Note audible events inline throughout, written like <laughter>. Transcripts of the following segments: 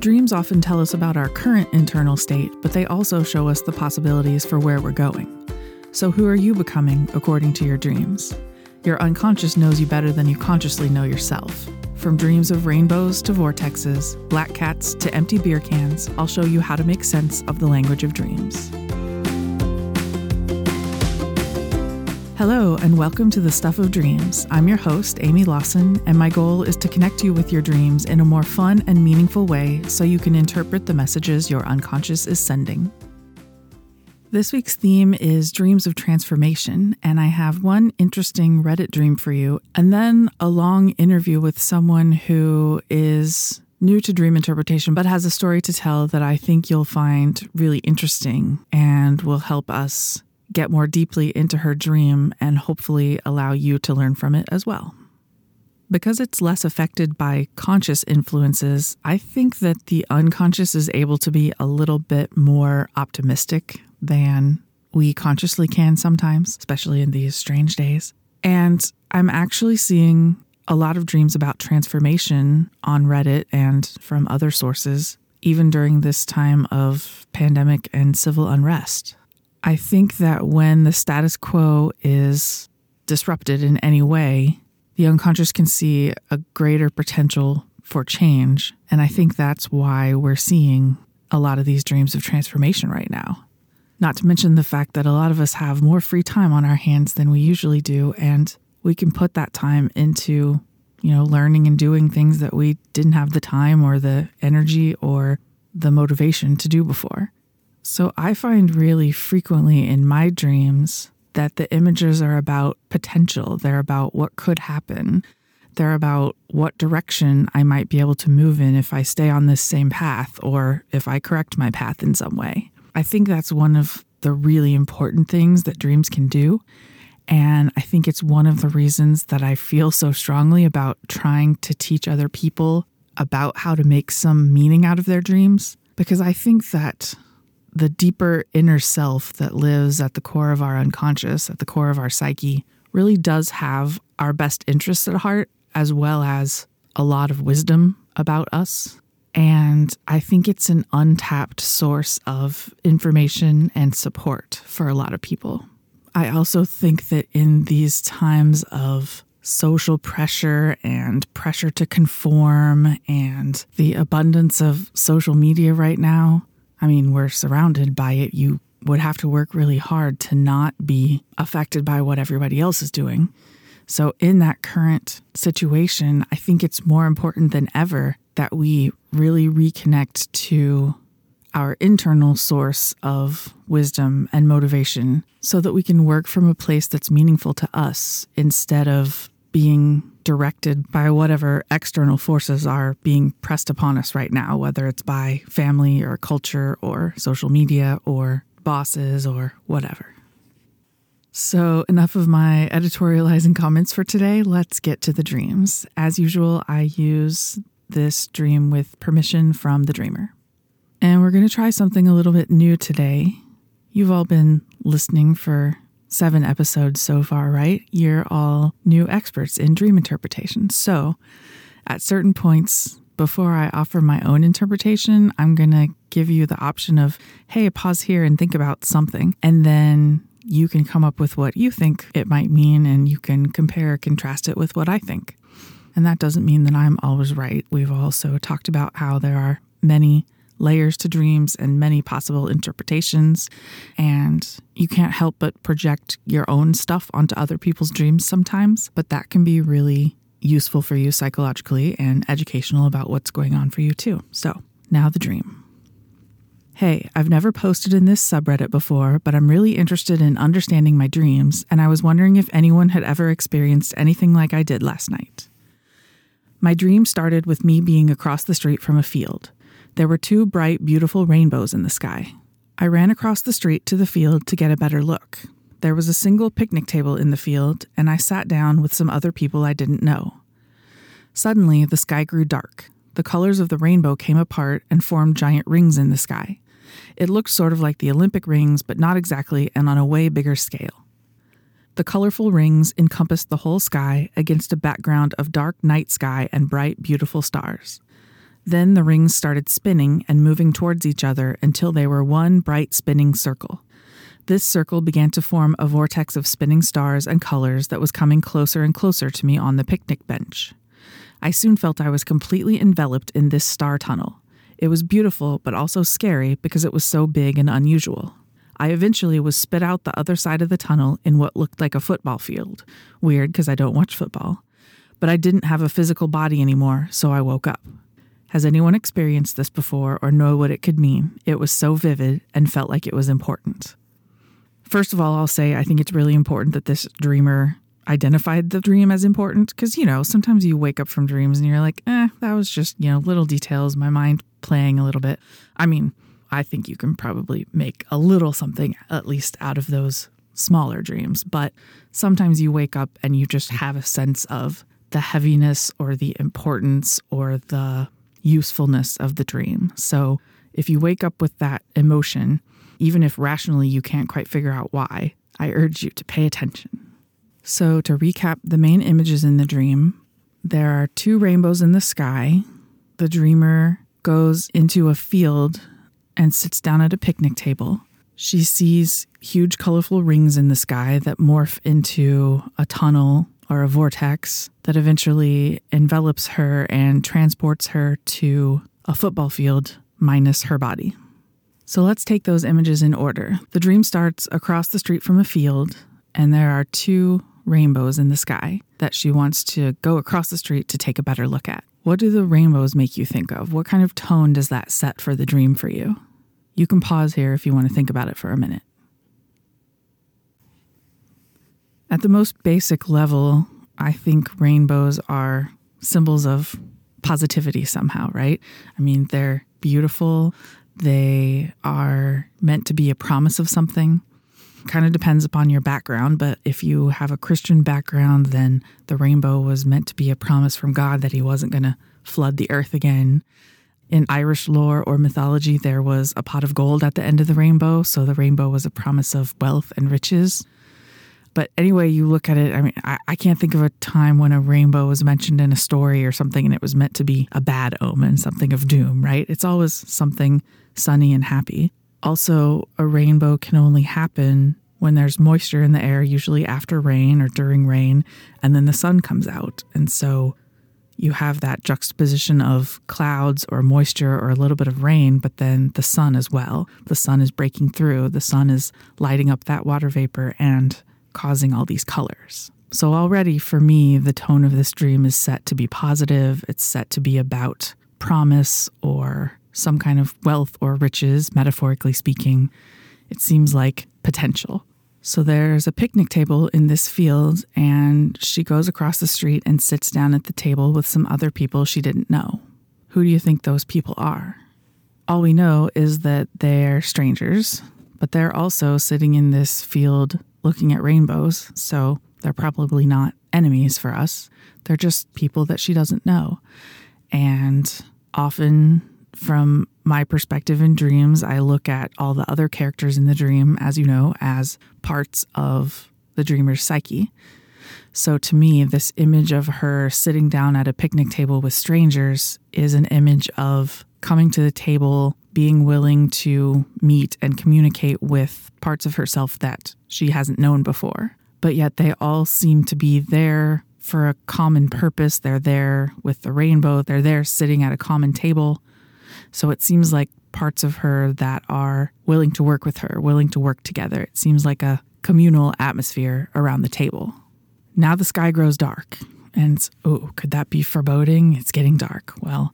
Dreams often tell us about our current internal state, but they also show us the possibilities for where we're going. So, who are you becoming according to your dreams? Your unconscious knows you better than you consciously know yourself. From dreams of rainbows to vortexes, black cats to empty beer cans, I'll show you how to make sense of the language of dreams. Hello, and welcome to the Stuff of Dreams. I'm your host, Amy Lawson, and my goal is to connect you with your dreams in a more fun and meaningful way so you can interpret the messages your unconscious is sending. This week's theme is dreams of transformation, and I have one interesting Reddit dream for you, and then a long interview with someone who is new to dream interpretation but has a story to tell that I think you'll find really interesting and will help us get more deeply into her dream and hopefully allow you to learn from it as well. Because it's less affected by conscious influences, I think that the unconscious is able to be a little bit more optimistic than we consciously can sometimes, especially in these strange days. And I'm actually seeing a lot of dreams about transformation on Reddit and from other sources, even during this time of pandemic and civil unrest. I think that when the status quo is disrupted in any way, the unconscious can see a greater potential for change. And I think that's why we're seeing a lot of these dreams of transformation right now. Not to mention the fact that a lot of us have more free time on our hands than we usually do. And we can put that time into, you know, learning and doing things that we didn't have the time or the energy or the motivation to do before. So I find really frequently in my dreams that the images are about potential, they're about what could happen. They're about what direction I might be able to move in if I stay on this same path or if I correct my path in some way. I think that's one of the really important things that dreams can do. And I think it's one of the reasons that I feel so strongly about trying to teach other people about how to make some meaning out of their dreams. Because I think that the deeper inner self that lives at the core of our unconscious, at the core of our psyche, really does have our best interests at heart, as well as a lot of wisdom about us. And I think it's an untapped source of information and support for a lot of people. I also think that in these times of social pressure and pressure to conform and the abundance of social media right now, I mean, we're surrounded by it. You would have to work really hard to not be affected by what everybody else is doing. So, in that current situation, I think it's more important than ever that we really reconnect to our internal source of wisdom and motivation so that we can work from a place that's meaningful to us instead of being directed by whatever external forces are being pressed upon us right now, whether it's by family or culture or social media or bosses or whatever. So, enough of my editorializing comments for today. Let's get to the dreams. As usual, I use this dream with permission from the dreamer. And we're going to try something a little bit new today. You've all been listening for seven episodes so far, right? You're all new experts in dream interpretation. So, at certain points before I offer my own interpretation, I'm going to give you the option of, hey, pause here and think about something. And then you can come up with what you think it might mean and you can compare, contrast it with what I think. And that doesn't mean that I'm always right. We've also talked about how there are many layers to dreams and many possible interpretations. And you can't help but project your own stuff onto other people's dreams sometimes, but that can be really useful for you psychologically and educational about what's going on for you too. So, now the dream. Hey, I've never posted in this subreddit before, but I'm really interested in understanding my dreams, and I was wondering if anyone had ever experienced anything like I did last night. My dream started with me being across the street from a field. There were two bright, beautiful rainbows in the sky. I ran across the street to the field to get a better look. There was a single picnic table in the field, and I sat down with some other people I didn't know. Suddenly, the sky grew dark. The colors of the rainbow came apart and formed giant rings in the sky. It looked sort of like the Olympic rings, but not exactly, and on a way bigger scale. The colorful rings encompassed the whole sky against a background of dark night sky and bright, beautiful stars. Then the rings started spinning and moving towards each other until they were one bright spinning circle. This circle began to form a vortex of spinning stars and colors that was coming closer and closer to me on the picnic bench. I soon felt I was completely enveloped in this star tunnel. It was beautiful, but also scary because it was so big and unusual. I eventually was spit out the other side of the tunnel in what looked like a football field. Weird because I don't watch football. But I didn't have a physical body anymore, so I woke up. Has anyone experienced this before or know what it could mean? It was so vivid and felt like it was important. First of all, I'll say I think it's really important that this dreamer identified the dream as important because, you know, sometimes you wake up from dreams and you're like, eh, that was just, you know, little details, my mind playing a little bit. I mean, I think you can probably make a little something at least out of those smaller dreams, but sometimes you wake up and you just have a sense of the heaviness or the importance or the usefulness of the dream. So if you wake up with that emotion, even if rationally you can't quite figure out why, I urge you to pay attention. So, to recap the main images in the dream, there are two rainbows in the sky. The dreamer goes into a field and sits down at a picnic table. She sees huge, colorful rings in the sky that morph into a tunnel or a vortex that eventually envelops her and transports her to a football field minus her body. So let's take those images in order. The dream starts across the street from a field, and there are two rainbows in the sky that she wants to go across the street to take a better look at. What do the rainbows make you think of? What kind of tone does that set for the dream for you? You can pause here if you want to think about it for a minute. At the most basic level, I think rainbows are symbols of positivity somehow, right? I mean, they're beautiful, they are meant to be a promise of something. Kind of depends upon your background, but if you have a Christian background, then the rainbow was meant to be a promise from God that He wasn't going to flood the earth again. In Irish lore or mythology, there was a pot of gold at the end of the rainbow, so the rainbow was a promise of wealth and riches. But anyway, you look at it, I mean, I, I, can't think of a time when a rainbow was mentioned in a story or something and it was meant to be a bad omen, something of doom, right? It's always something sunny and happy. Also, a rainbow can only happen when there's moisture in the air, usually after rain or during rain, and then the sun comes out. And so you have that juxtaposition of clouds or moisture or a little bit of rain, but then the sun as well. The sun is breaking through, the sun is lighting up that water vapor and causing all these colors. So, already for me, the tone of this dream is set to be positive. It's set to be about promise or some kind of wealth or riches, metaphorically speaking. It seems like potential. So there's a picnic table in this field, and she goes across the street and sits down at the table with some other people she didn't know. Who do you think those people are? All we know is that they're strangers, but they're also sitting in this field looking at rainbows, so they're probably not enemies for us. They're just people that she doesn't know. And often from my perspective in dreams, I look at all the other characters in the dream, as you know, as parts of the dreamer's psyche. So to me, this image of her sitting down at a picnic table with strangers is an image of coming to the table, being willing to meet and communicate with parts of herself that she hasn't known before. But yet they all seem to be there for a common purpose. They're there with the rainbow, they're there sitting at a common table. So it seems like parts of her that are willing to work with her, willing to work together. It seems like a communal atmosphere around the table. Now the sky grows dark, and oh, could that be foreboding? It's getting dark. Well,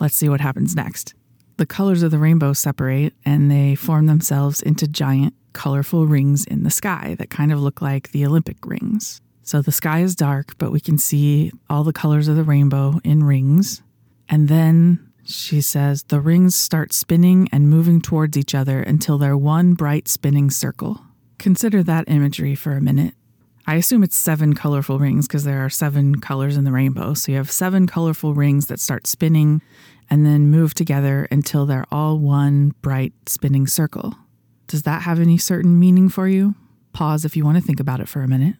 let's see what happens next. The colors of the rainbow separate and they form themselves into giant, colorful rings in the sky that kind of look like the Olympic rings. So the sky is dark, but we can see all the colors of the rainbow in rings. And then she says the rings start spinning and moving towards each other until they're one bright spinning circle. Consider that imagery for a minute. I assume it's seven colorful rings because there are seven colors in the rainbow. So you have seven colorful rings that start spinning and then move together until they're all one bright spinning circle. Does that have any certain meaning for you? Pause if you want to think about it for a minute.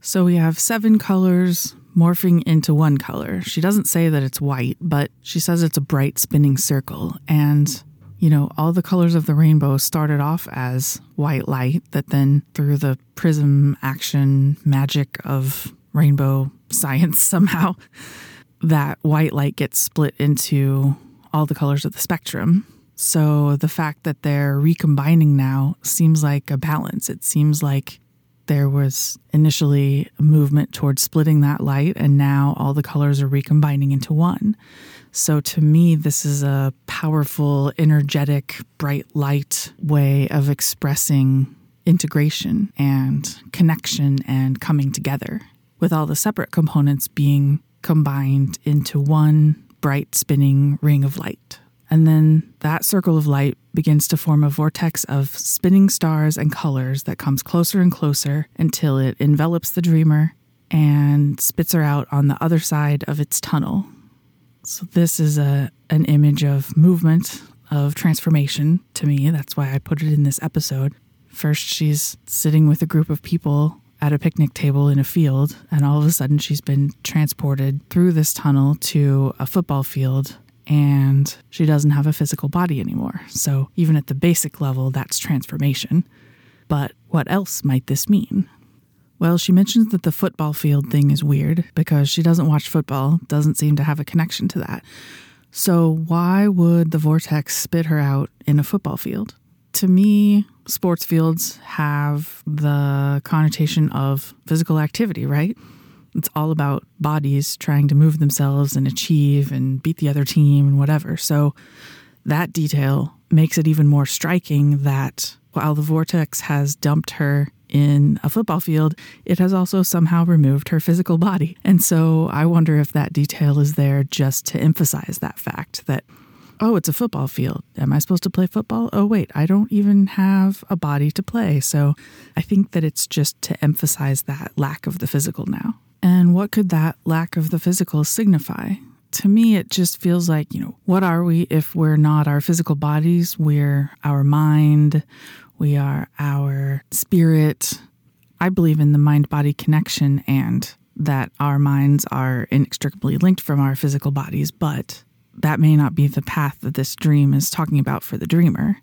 So we have seven colors morphing into one color. She doesn't say that it's white, but she says it's a bright spinning circle. And, you know, all the colors of the rainbow started off as white light that then, through the prism action magic of rainbow <laughs> science, somehow, that white light gets split into all the colors of the spectrum. So the fact that they're recombining now seems like a balance. It seems like there was initially a movement towards splitting that light, and now all the colors are recombining into one. So to me, this is a powerful, energetic, bright light way of expressing integration and connection and coming together, with all the separate components being combined into one bright spinning ring of light. And then that circle of light begins to form a vortex of spinning stars and colors that comes closer and closer until it envelops the dreamer and spits her out on the other side of its tunnel. So this is a an image of movement, of transformation to me. That's why I put it in this episode. First she's sitting with a group of people at a picnic table in a field, and all of a sudden she's been transported through this tunnel to a football field and she doesn't have a physical body anymore. So, even at the basic level, that's transformation. But what else might this mean? Well, she mentions that the football field thing is weird because she doesn't watch football, doesn't seem to have a connection to that. So, why would the vortex spit her out in a football field? To me, sports fields have the connotation of physical activity, right? It's all about bodies trying to move themselves and achieve and beat the other team and whatever. So that detail makes it even more striking that while the vortex has dumped her in a football field, it has also somehow removed her physical body. And so I wonder if that detail is there just to emphasize that fact that, oh, it's a football field. Am I supposed to play football? Oh, wait, I don't even have a body to play. So I think that it's just to emphasize that lack of the physical now. And what could that lack of the physical signify? To me, it just feels like, you know, what are we if we're not our physical bodies? We're our mind, we are our spirit. I believe in the mind body connection and that our minds are inextricably linked from our physical bodies, but that may not be the path that this dream is talking about for the dreamer.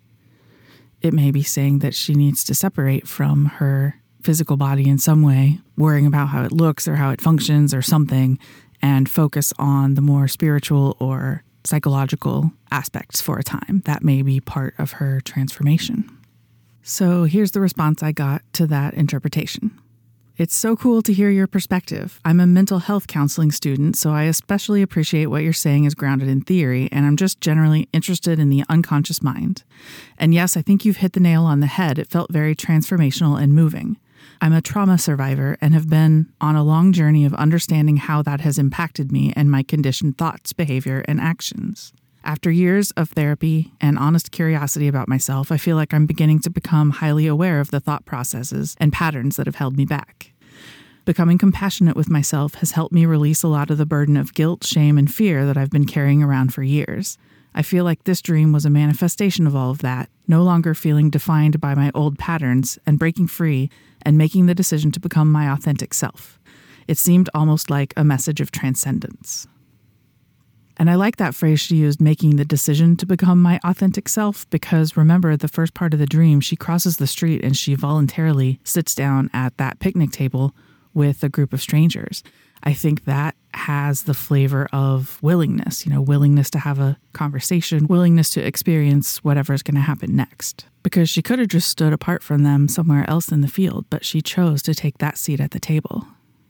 It may be saying that she needs to separate from her physical body in some way, worrying about how it looks or how it functions or something, and focus on the more spiritual or psychological aspects for a time. That may be part of her transformation. So here's the response I got to that interpretation. It's so cool to hear your perspective. I'm a mental health counseling student, so I especially appreciate what you're saying is grounded in theory, and I'm just generally interested in the unconscious mind. And yes, I think you've hit the nail on the head. It felt very transformational and moving. I'm a trauma survivor and have been on a long journey of understanding how that has impacted me and my conditioned thoughts, behavior, and actions. After years of therapy and honest curiosity about myself, I feel like I'm beginning to become highly aware of the thought processes and patterns that have held me back. Becoming compassionate with myself has helped me release a lot of the burden of guilt, shame, and fear that I've been carrying around for years. I feel like this dream was a manifestation of all of that, no longer feeling defined by my old patterns and breaking free and making the decision to become my authentic self. It seemed almost like a message of transcendence. And I like that phrase she used, making the decision to become my authentic self, because remember, the first part of the dream, she crosses the street and she voluntarily sits down at that picnic table with a group of strangers. I think that has the flavor of willingness, you know, willingness to have a conversation, willingness to experience whatever is going to happen next. Because she could have just stood apart from them somewhere else in the field, but she chose to take that seat at the table.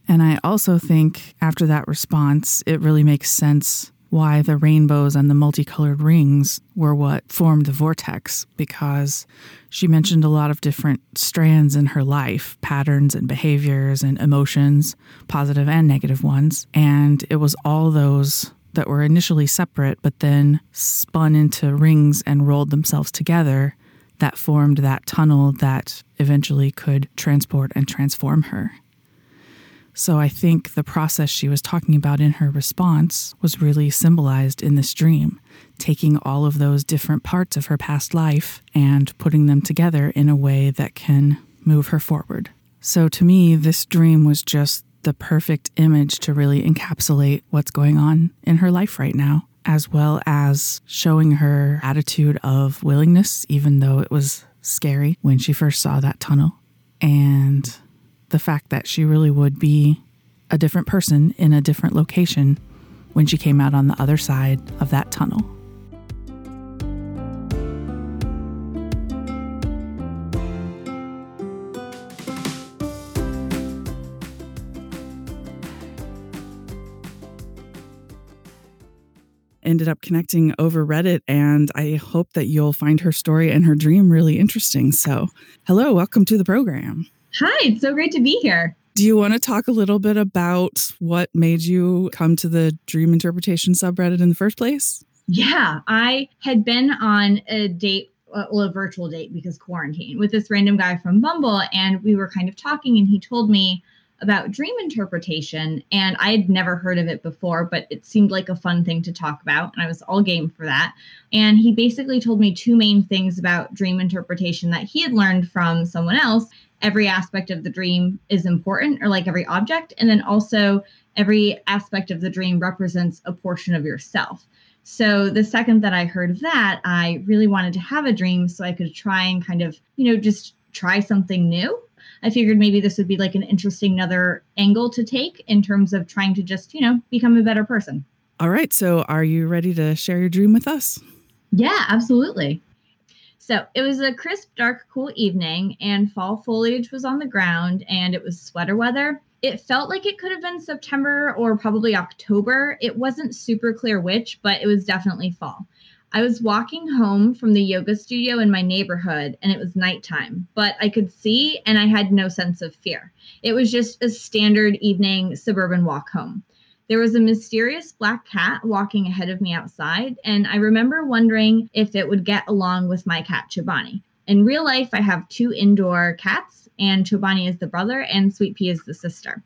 And I also think after that response, it really makes sense why the rainbows and the multicolored rings were what formed the vortex because she mentioned a lot of different strands in her life, patterns and behaviors and emotions, positive and negative ones. And it was all those that were initially separate, but then spun into rings and rolled themselves together that formed that tunnel that eventually could transport and transform her. So I think the process she was talking about in her response was really symbolized in this dream, taking all of those different parts of her past life and putting them together in a way that can move her forward. So to me, this dream was just the perfect image to really encapsulate what's going on in her life right now, as well as showing her attitude of willingness, even though it was scary when she first saw that tunnel, and the fact that she really would be a different person in a different location when she came out on the other side of that tunnel. ended up connecting over Reddit, and I hope that you'll find her story and her dream really interesting. So, hello, welcome to the program. Hi, it's so great to be here. Do you want to talk a little bit about what made you come to the dream interpretation subreddit in the first place? Yeah, I had been on a date uh, well, a virtual date because quarantine with this random guy from Bumble, and we were kind of talking, and he told me about dream interpretation and I had never heard of it before, but it seemed like a fun thing to talk about. And I was all game for that. And he basically told me two main things about dream interpretation that he had learned from someone else. Every aspect of the dream is important, or like every object. And then also, every aspect of the dream represents a portion of yourself. So the second that I heard that, I really wanted to have a dream so I could try and kind of, you know, just try something new I figured maybe this would be like an interesting another angle to take in terms of trying to just, you know, become a better person. All right. So are you ready to share your dream with us? Yeah, absolutely. So it was a crisp, dark, cool evening, and fall foliage was on the ground, and it was sweater weather. It felt like it could have been September or probably October. It wasn't super clear which, but it was definitely fall. I was walking home from the yoga studio in my neighborhood and it was nighttime, but I could see and I had no sense of fear. It was just a standard evening suburban walk home. There was a mysterious black cat walking ahead of me outside, and I remember wondering if it would get along with my cat Chobani. In real life, I have two indoor cats, and Chobani is the brother, and Sweet Pea is the sister.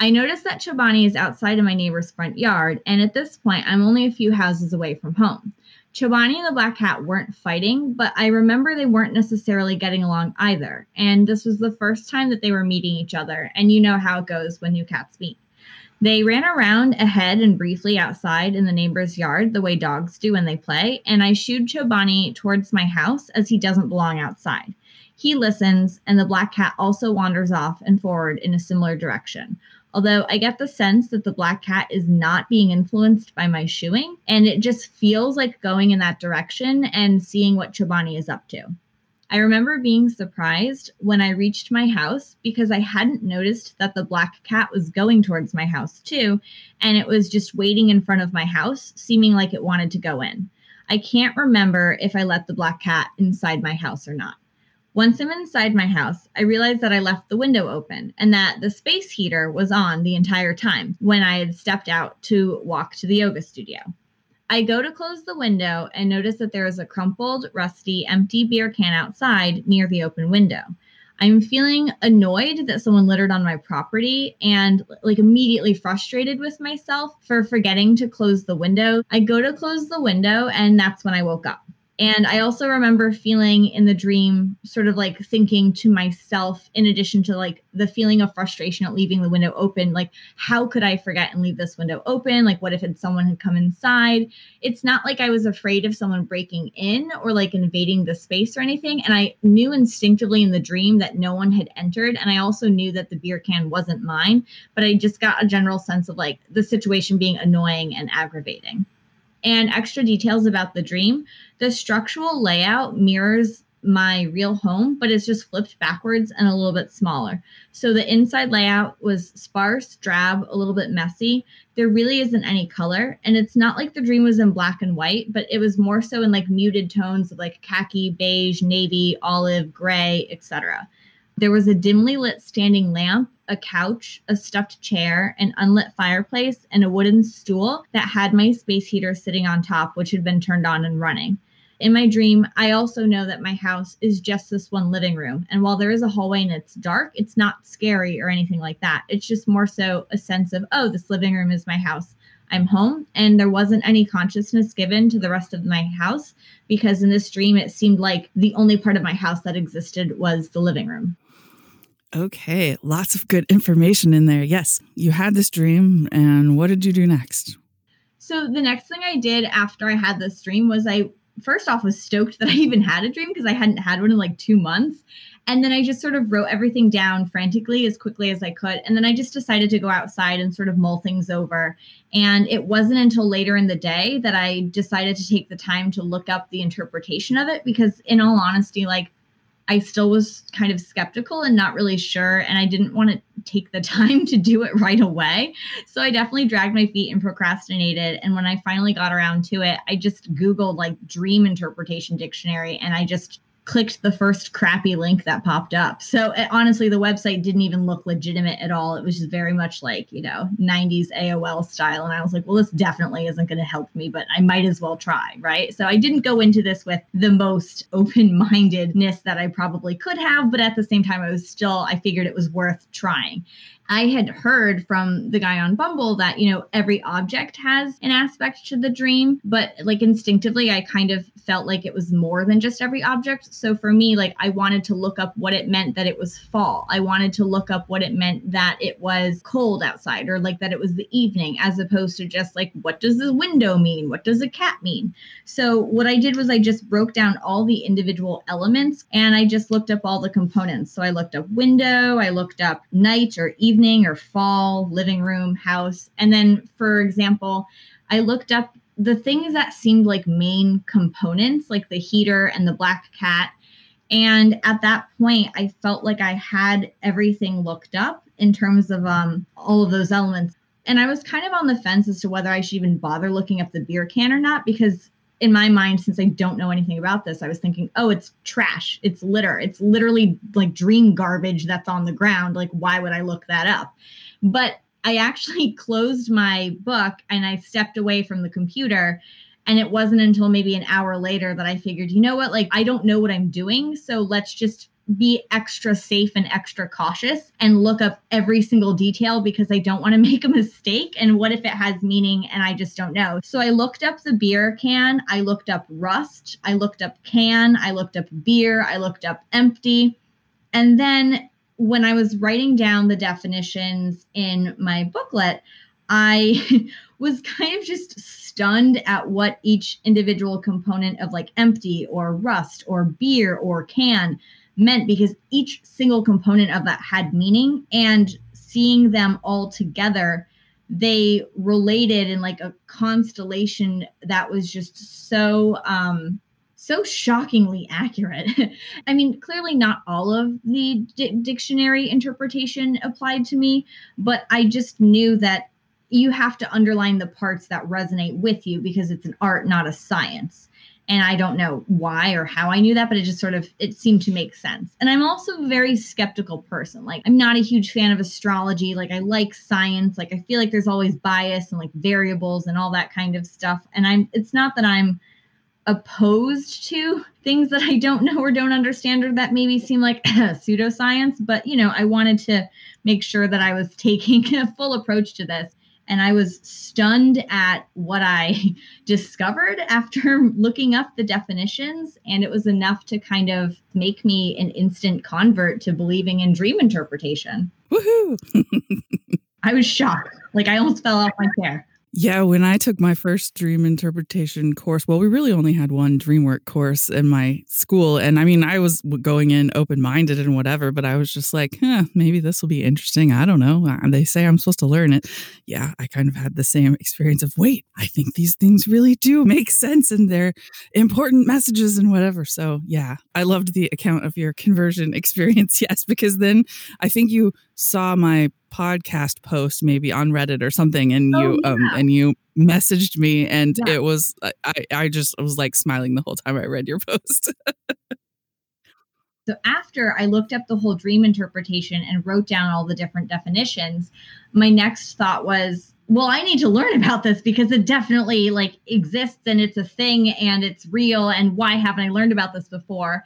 I noticed that Chobani is outside of my neighbor's front yard, and at this point, I'm only a few houses away from home. Chobani and the black cat weren't fighting, but I remember they weren't necessarily getting along either. And this was the first time that they were meeting each other. And you know how it goes when new cats meet. They ran around ahead and briefly outside in the neighbor's yard, the way dogs do when they play, and I shooed Chobani towards my house as he doesn't belong outside. He listens, and the black cat also wanders off and forward in a similar direction. Although I get the sense that the black cat is not being influenced by my shooing, and it just feels like going in that direction and seeing what Chobani is up to. I remember being surprised when I reached my house because I hadn't noticed that the black cat was going towards my house too, and it was just waiting in front of my house, seeming like it wanted to go in. I can't remember if I let the black cat inside my house or not. Once I'm inside my house, I realized that I left the window open and that the space heater was on the entire time when I had stepped out to walk to the yoga studio. I go to close the window and notice that there is a crumpled, rusty, empty beer can outside near the open window. I'm feeling annoyed that someone littered on my property and like immediately frustrated with myself for forgetting to close the window. I go to close the window and that's when I woke up. And I also remember feeling in the dream, sort of like thinking to myself, in addition to like the feeling of frustration at leaving the window open, like, how could I forget and leave this window open? Like, what if someone had come inside? It's not like I was afraid of someone breaking in or like invading the space or anything. And I knew instinctively in the dream that no one had entered. And I also knew that the beer can wasn't mine, but I just got a general sense of like the situation being annoying and aggravating and extra details about the dream. The structural layout mirrors my real home, but it's just flipped backwards and a little bit smaller. So the inside layout was sparse, drab, a little bit messy. There really isn't any color, and it's not like the dream was in black and white, but it was more so in like muted tones of like khaki, beige, navy, olive, gray, etc. There was a dimly lit standing lamp, a couch, a stuffed chair, an unlit fireplace, and a wooden stool that had my space heater sitting on top, which had been turned on and running. In my dream, I also know that my house is just this one living room. And while there is a hallway and it's dark, it's not scary or anything like that. It's just more so a sense of, oh, this living room is my house. I'm home. And there wasn't any consciousness given to the rest of my house because in this dream, it seemed like the only part of my house that existed was the living room. Okay, lots of good information in there. Yes, you had this dream, and what did you do next? So, the next thing I did after I had this dream was I first off was stoked that I <laughs> even had a dream because I hadn't had one in like two months. And then I just sort of wrote everything down frantically as quickly as I could. And then I just decided to go outside and sort of mull things over. And it wasn't until later in the day that I decided to take the time to look up the interpretation of it because, in all honesty, like I still was kind of skeptical and not really sure. And I didn't want to take the <laughs> time to do it right away. So I definitely dragged my feet and procrastinated. And when I finally got around to it, I just Googled like dream interpretation dictionary and I just clicked the first crappy link that popped up. So it, honestly, the website didn't even look legitimate at all. It was just very much like, you know, 90s AOL style. And I was like, well, this definitely isn't going to help me, but I might as well try. Right. So I didn't go into this with the most <laughs> open mindedness that I probably could have. But at the same time, I was still, I figured it was worth trying. I had heard from the guy on Bumble that, you know, every object has an aspect to the dream, but like instinctively, I kind of felt like it was more than just every object. So for me, like I wanted to look up what it meant that it was fall. I wanted to look up what it meant that it was cold outside or like that it was the evening, as opposed to just like, what does the window mean? What does a cat mean? So what I did was I just broke down all the individual elements and I just looked up all the components. So I looked up window, I looked up night or evening evening or fall, living room, house. And then, for example, I looked up the things that seemed like main components, like the heater and the black cat. And at that point, I felt like I had everything looked up in terms of um, all of those elements. And I was kind of on the fence as to whether I should even bother looking up the beer can or not, because in my mind, since I don't know anything about this, I was thinking, oh, it's trash. It's litter. It's literally like dream garbage that's on the ground. Like, why would I look that up? But I actually <laughs> closed my book and I stepped away from the computer. And it wasn't until maybe an hour later that I figured, you know what? Like, I don't know what I'm doing. So let's just be extra safe and extra cautious and look up every single detail because I don't want to <laughs> make a mistake. And what if it has meaning and I just don't know? So I looked up the beer can, I looked up rust, I looked up can, I looked up beer, I looked up empty. And then when I was writing down the definitions in my booklet, I <laughs> was kind of just stunned at what each individual component of like empty or rust or beer or can meant because each single component of that had meaning and seeing them all together they related in like a constellation that was just so um so shockingly accurate. <laughs> I mean, clearly not all of the di- dictionary interpretation applied to me, but I just knew that you have to underline the parts that resonate with you because it's an art, not a science and i don't know why or how i knew that but it just sort of it seemed to make sense. And i'm also a very skeptical person. Like i'm not a huge fan of astrology. Like i like science. Like i feel like there's always bias and like variables and all that kind of stuff. And i'm it's not that i'm opposed to things that i don't know or don't understand or that maybe seem like <laughs> pseudoscience but you know i wanted to make sure that i was taking <laughs> a full approach to this and I was stunned at what I <laughs> discovered after <laughs> looking up the definitions. And it was enough to kind of make me an instant convert to believing in dream interpretation. Woohoo! <laughs> I was shocked. Like I almost fell off my chair. Yeah, when I took my first dream interpretation course, well, we really only had one dream work course in my school. And I mean, I was going in open minded and whatever, but I was just like, huh, maybe this will be interesting. I don't know. Uh, they say I'm supposed to learn it. Yeah, I kind of had the same experience of, wait, I think these things really do make sense and they're important messages and whatever. So, yeah, I loved the account of your conversion <laughs> experience. Yes, because then I think you saw my podcast post maybe on Reddit or something and oh, you um, yeah. um and you messaged me and yeah. it was I I just was like smiling the whole time I read your <laughs> post. so after I looked up the whole dream interpretation and wrote down all the different definitions, my next thought was well i need to learn about this because it definitely like exists and it's a thing and it's real and why haven't i learned about this before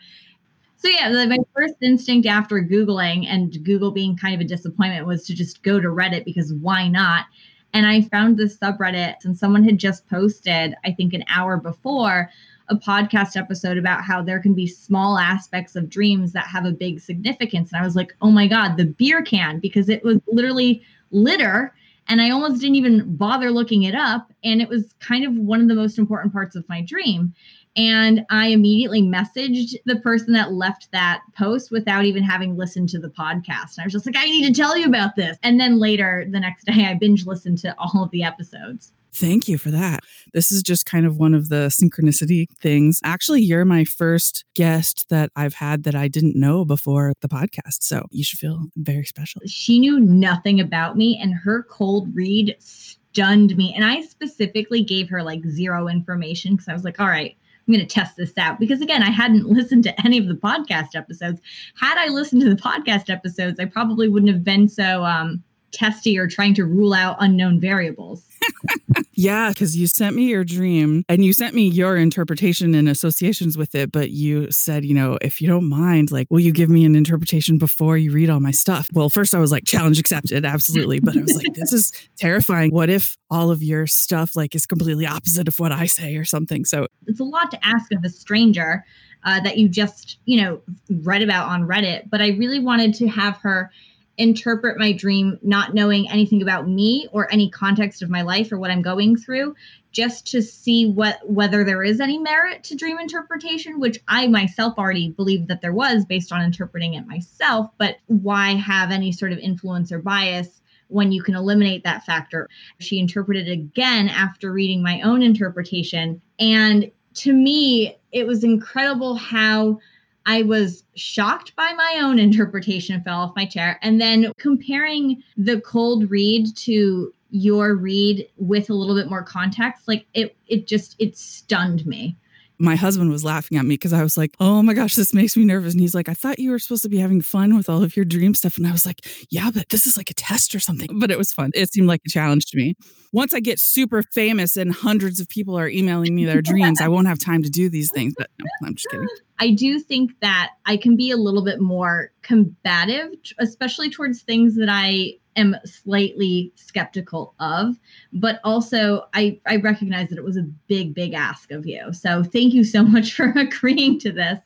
so yeah, my first instinct after Googling and Google being kind of a disappointment was to just go to Reddit because why not? And I found this subreddit and someone had just posted, I think an hour before, a podcast episode about how there can be small aspects of dreams that have a big significance. And I was like, oh my God, the beer can, because it was literally litter. And I almost didn't even bother looking it up. And it was kind of one of the most important parts of my dream. And I immediately messaged the person that left that post without even having listened to the podcast. And I was just like, I need to tell you about this. And then later the next day, I binge listened to all of the episodes. Thank you for that. This is just kind of one of the synchronicity things. Actually, you're my first guest that I've had that I didn't know before the podcast. So you should feel very special. She knew nothing about me, and her cold read stunned me. And I specifically gave her like zero information because I was like, all right, I'm going to test this out because again, I hadn't listened to any of the podcast episodes. Had I listened to the podcast episodes, I probably wouldn't have been so um, testy or trying to rule out unknown variables. <laughs> yeah, because you sent me your dream and you sent me your interpretation and associations with it. But you said, you know, if you don't mind, like, will you give me an interpretation before you read all my stuff? Well, first I was like, challenge accepted, absolutely. But I was like, this is <laughs> terrifying. What if all of your stuff like is completely opposite of what I say or something? So it's a lot to ask of a stranger. Uh, that you just, you know, read about on Reddit, but I really wanted to have her interpret my dream not knowing anything about me or any context of my life or what I'm going through just to see what whether there is any merit to dream interpretation which I myself already believed that there was based on interpreting it myself but why have any sort of influence or bias when you can eliminate that factor? She interpreted again after reading my own interpretation. And to me it was incredible how I was shocked by my own interpretation, fell off my chair. And then comparing the cold read to your read with a little bit more context, like it it just it stunned me my husband was laughing at me because I was like, oh my gosh, this makes me nervous. And he's like, I thought you were supposed to be having fun with all of your dream stuff. And I was like, yeah, but this is like a test or something. But it was fun. It seemed like a challenge to me. Once I get super famous and hundreds of people are emailing me their <laughs> dreams, I won't have time to do these things. But no, I'm just kidding. I do think that I can be a little bit more combative, especially towards things that I am slightly skeptical of but also i i recognize that it was a big big ask of you. So thank you so <laughs> much for agreeing to this.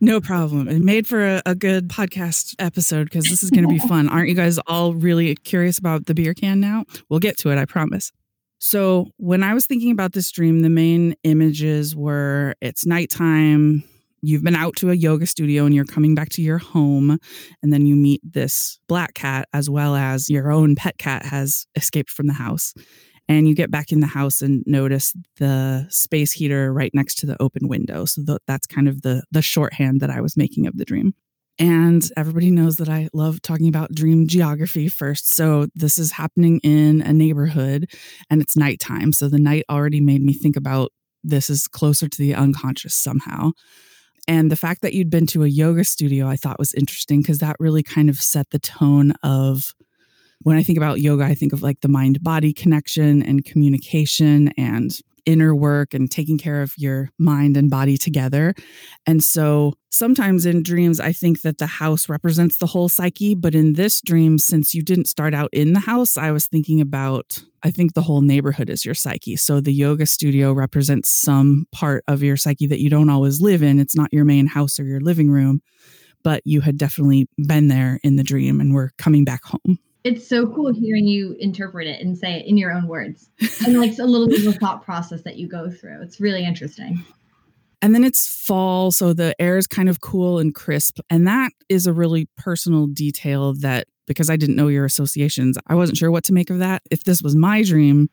No problem. It made for a, a good podcast episode because this is going to be fun. Aren't you guys all really curious about the beer can now? We'll get to it i promise. So when i was thinking about this dream the main images were it's nighttime you've been out to a yoga studio and you're coming back to your home and then you meet this black cat as well as your own pet cat has escaped from the house and you get back in the house and notice the space heater right next to the open window so th- that's kind of the the shorthand that i was making of the dream and everybody knows that I love talking about dream geography first. So this is happening in a neighborhood and it's nighttime. So the night already made me think about this is closer to the unconscious somehow. And the fact that you'd been to a yoga studio, I thought was interesting because that really kind of set the tone of when I think about yoga, I think of like the mind body connection and communication and inner work and taking care of your mind and body together. And so sometimes in dreams, I think that the house represents the whole psyche. But in this dream, since you didn't start out in the house, I was thinking about, I think the whole neighborhood is your psyche. So the yoga studio represents some part of your psyche that you don't always live in. It's not your main house or your living room, but you had definitely been there in the dream and were coming back home it's so cool hearing you interpret it and say it in your own words and like a little bit of a <laughs> thought process that you go through. It's really interesting. And then it's fall so the air is kind of cool and crisp and that is a really personal detail that because i didn't know your associations i wasn't sure what to make of that. If this was my dream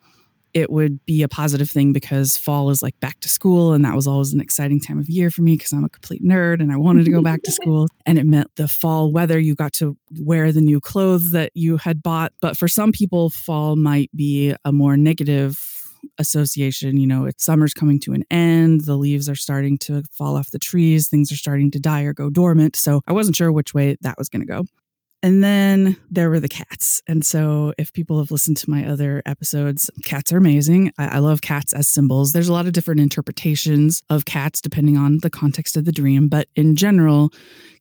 it would be a positive thing because fall is like back to school. And that was always an exciting time of year for me because I'm a complete nerd and I wanted to go back to <laughs> school. And it meant the fall weather, you got to wear the new clothes that you had bought. But for some people, fall might be a more negative association. You know, it's summer's coming to an end, the leaves are starting to fall off the trees, things are starting to die or go dormant. So I wasn't sure which way that was going to go. And then there were the cats. And so, if people have listened to my other episodes, cats are amazing. I, I, love cats as symbols. There's a lot of different interpretations of cats depending on the context of the dream. But in general,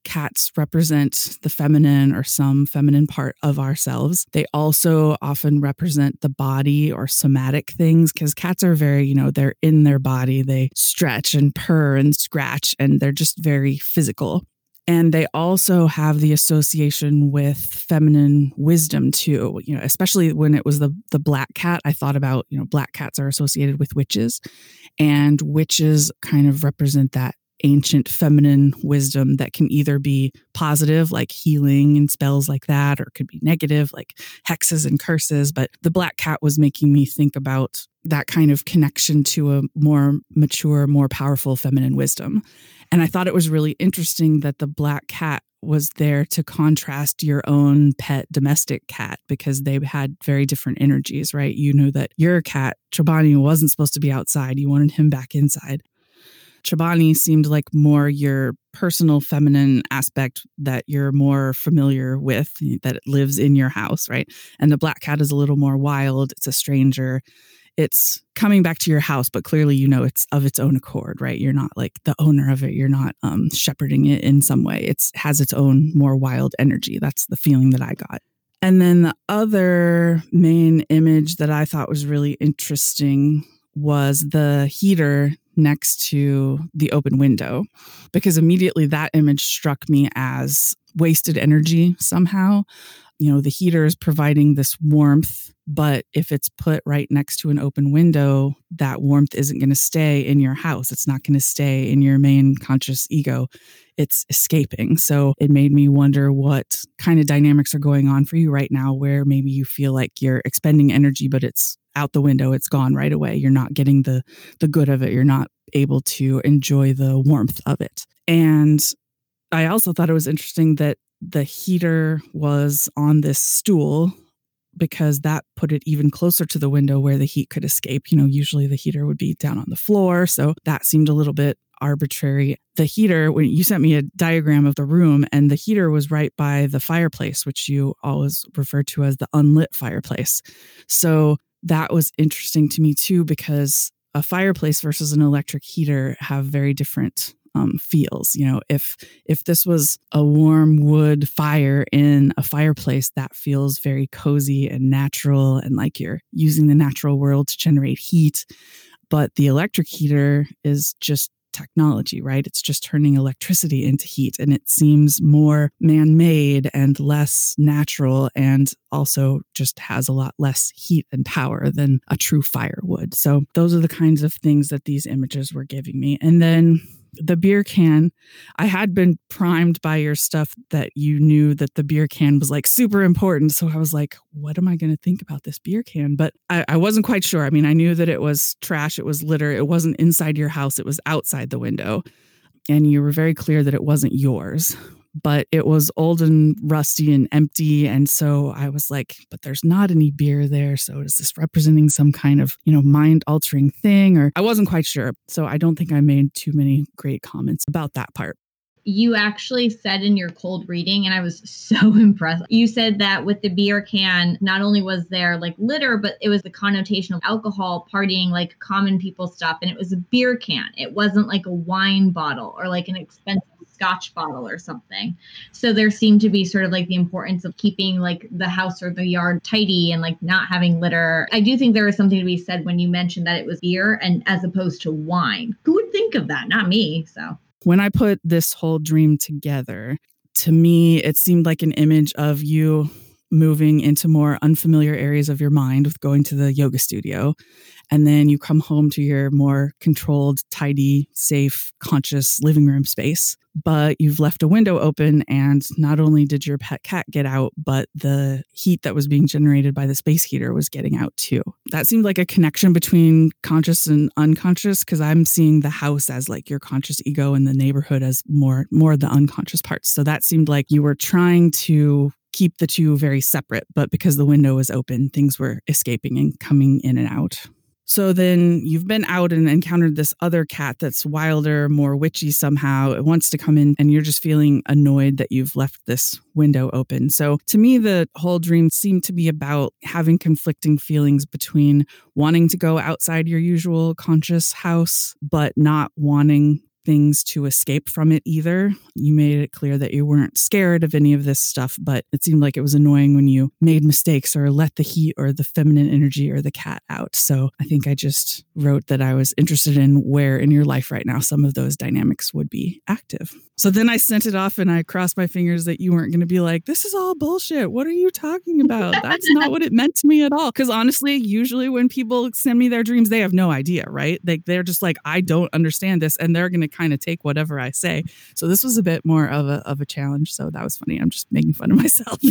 cats represent the feminine or some feminine part of ourselves. They also often represent the body or somatic things because cats are very, you know, they're in their body. They stretch and purr and scratch, and they're just very physical. And they also have the association with feminine wisdom too. You know, especially when it was the the black cat, I thought about, you know, black cats are associated with witches and witches kind of represent that ancient feminine wisdom that can either be positive, like healing and spells like that, or could be negative, like hexes and curses. But the black cat was making me think about that kind of connection to a more mature, more powerful feminine wisdom. And I thought it was really interesting that the black cat was there to contrast your own pet domestic cat because they had very different energies, right? You knew that your cat, Chobani, wasn't supposed to be outside. You wanted him back inside. Chobani seemed like more your personal feminine aspect that you're more familiar with, that lives in your house, right? And the black cat is a little more wild. It's a stranger it's coming back to your house, but clearly you know it's of its own accord, right? You're not like the owner of it. You're not um, shepherding it in some way. It's has its own more wild energy. That's the feeling that I got. And then the other main image that I thought was really interesting was the heater next to the open window, because immediately that image struck me as wasted energy somehow. You know, the heater is providing this warmth but if it's put right next to an open window, that warmth isn't going to stay in your house. It's not going to stay in your main conscious ego. It's escaping. So it made me wonder what kind of dynamics are going on for you right now, where maybe you feel like you're expending energy, but it's out the window. It's gone right away. You're not getting the the good of it. You're not able to enjoy the warmth of it. And I also thought it was interesting that the heater was on this stool because that put it even closer to the window where the heat could escape. You know, usually the heater would be down on the floor. So that seemed a little bit arbitrary. The heater, when you sent me a diagram of the room, and the heater was right by the fireplace, which you always refer to as the unlit fireplace. So that was interesting to me too, because a fireplace versus an electric heater have very different um, feels. You know, if if this was a warm wood fire in a fireplace, that feels very cozy and natural, and like you're using the natural world to generate heat. But the electric heater is just technology, right? It's just turning electricity into heat, and it seems more man made and less natural, and also just has a lot less heat and power than a true fire would. So, those are the kinds of things that these images were giving me. And then the beer can, I had been primed by your stuff that you knew that the beer can was like super important. So I was like, what am I going to think about this beer can? But I, I wasn't quite sure. I mean, I knew that it was trash, it was litter, it wasn't inside your house, it was outside the window. And you were very clear that it wasn't yours, but it was old and rusty and empty. And so I was like, but there's not any beer there. So is this representing some kind of, you know, mind altering thing? Or I wasn't quite sure. So I don't think I made too many great comments about that part you actually said in your cold reading, and I was <laughs> so impressed. You said that with the beer can, not only was there like litter, but it was the connotation of alcohol, partying, like common people stuff. And it was a beer can. It wasn't like a wine bottle or like an expensive scotch bottle or something. So there seemed to be sort of like the importance of keeping like the house or the yard tidy and like not having litter. I do think there was something to be said when you mentioned that it was beer and as opposed to wine. Who would think of that? Not me. So when I put this whole dream together, to me, it seemed like an image of you moving into more unfamiliar areas of your mind with going to the yoga studio and then you come home to your more controlled, tidy, safe, conscious living room space. But you've left a window open, and not only did your pet cat get out, but the heat that was being generated by the space heater was getting out too. That seemed like a connection between conscious and unconscious because I'm seeing the house as like your conscious ego and the neighborhood as more more of the unconscious parts. So that seemed like you were trying to keep the two very separate, but because the window was open, things were escaping and coming in and out. So then you've been out and encountered this other cat that's wilder, more witchy somehow. It wants to come in, and you're just feeling annoyed that you've left this window open. So to me, the whole dream seemed to be about having conflicting feelings between wanting to go outside your usual conscious house, but not wanting things to escape from it either. You made it clear that you weren't scared of any of this stuff, but it seemed like it was annoying when you made mistakes or let the heat or the feminine energy or the cat out. So I think I just wrote that I was interested in where in your life right now some of those dynamics would be active. So then I sent it off and I crossed my fingers that you weren't going to be like, this is all bullshit. What are you talking about? That's not what it meant to me at all. Because honestly, usually when people send me their dreams, they have no idea, right? Like they're just like, I don't understand this. And they're going to kind of take whatever I say. So this was a bit more of a, of a challenge. So that was funny. I'm just making fun of myself. <laughs>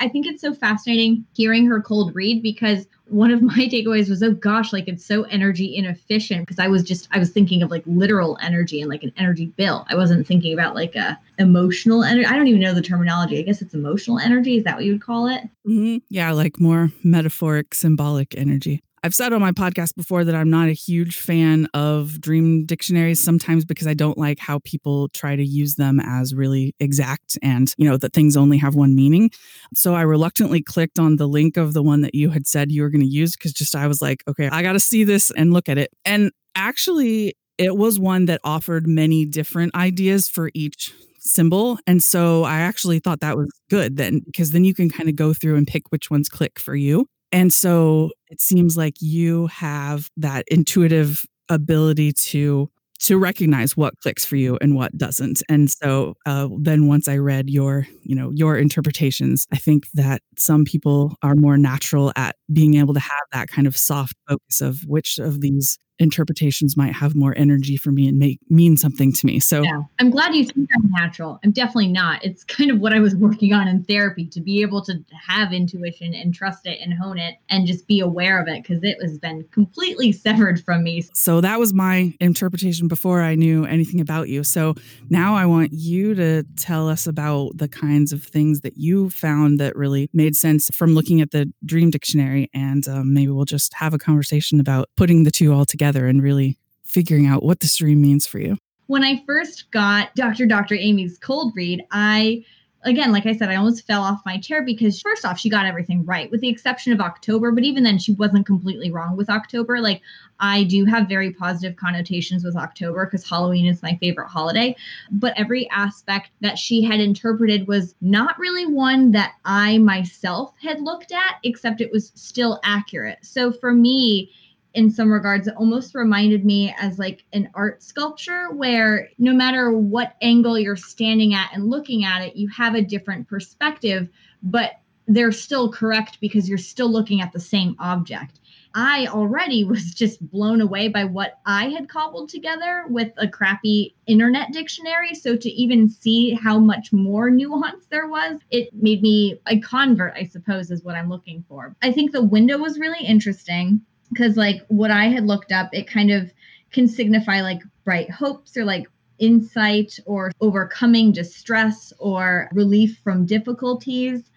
I think it's so fascinating hearing her cold read because one of my takeaways was, oh gosh, like it's so energy inefficient. Because I was just, I was thinking of like literal energy and like an energy bill. I wasn't thinking about like a emotional energy. I don't even know the terminology. I guess it's emotional energy. Is that what you would call it? Mm-hmm. Yeah, like more metaphoric, symbolic energy. I've said on my podcast before that I'm not a huge fan of dream dictionaries sometimes because I don't like how people try to use them as really exact and, you know, that things only have one meaning. So I reluctantly clicked on the link of the one that you had said you were going to use because just I was like, okay, I got to see this and look at it. And actually, it was one that offered many different ideas for each symbol. And so I actually thought that was good then because then you can kind of go through and pick which ones click for you. And so it seems like you have that intuitive ability to to recognize what clicks for you and what doesn't. And so uh, then once i read your you know your interpretations i think that some people are more natural at being able to have that kind of soft focus of which of these interpretations might have more energy for me and make mean something to me. So yeah, I'm glad you think I'm natural. I'm definitely not. It's kind of what I was <laughs> working on in therapy to be able to have intuition and trust it and hone it and just be aware of it because it has been completely <laughs> severed from me. So that was my interpretation before I knew anything about you. So now I want you to tell us about the kinds of things that you found that really made sense from looking at the dream dictionary and um, maybe we'll just have a conversation about putting the two all together together and really figuring out what the stream means for you? When I first got Dr. Dr. Amy's cold read, I again, like I said, I almost fell off my chair because first off, she got everything right, with the exception of October. But even then, she wasn't completely wrong with October. Like I do have very positive connotations with October because Halloween is my favorite holiday. But every aspect that she had interpreted was not really one that I myself had looked at, except it was still accurate. So for me, in some regards it almost reminded me as like an art sculpture where no matter what angle you're standing at and looking at it you have a different perspective but they're still correct because you're still looking at the same object. I already <laughs> was just blown away by what i had cobbled together with a crappy internet dictionary. So to even see how much more nuance there was it made me a convert i suppose is what i'm looking for. I think the window was really interesting because like what I had looked up, it kind of can signify like bright hopes or like insight or overcoming distress or relief from difficulties.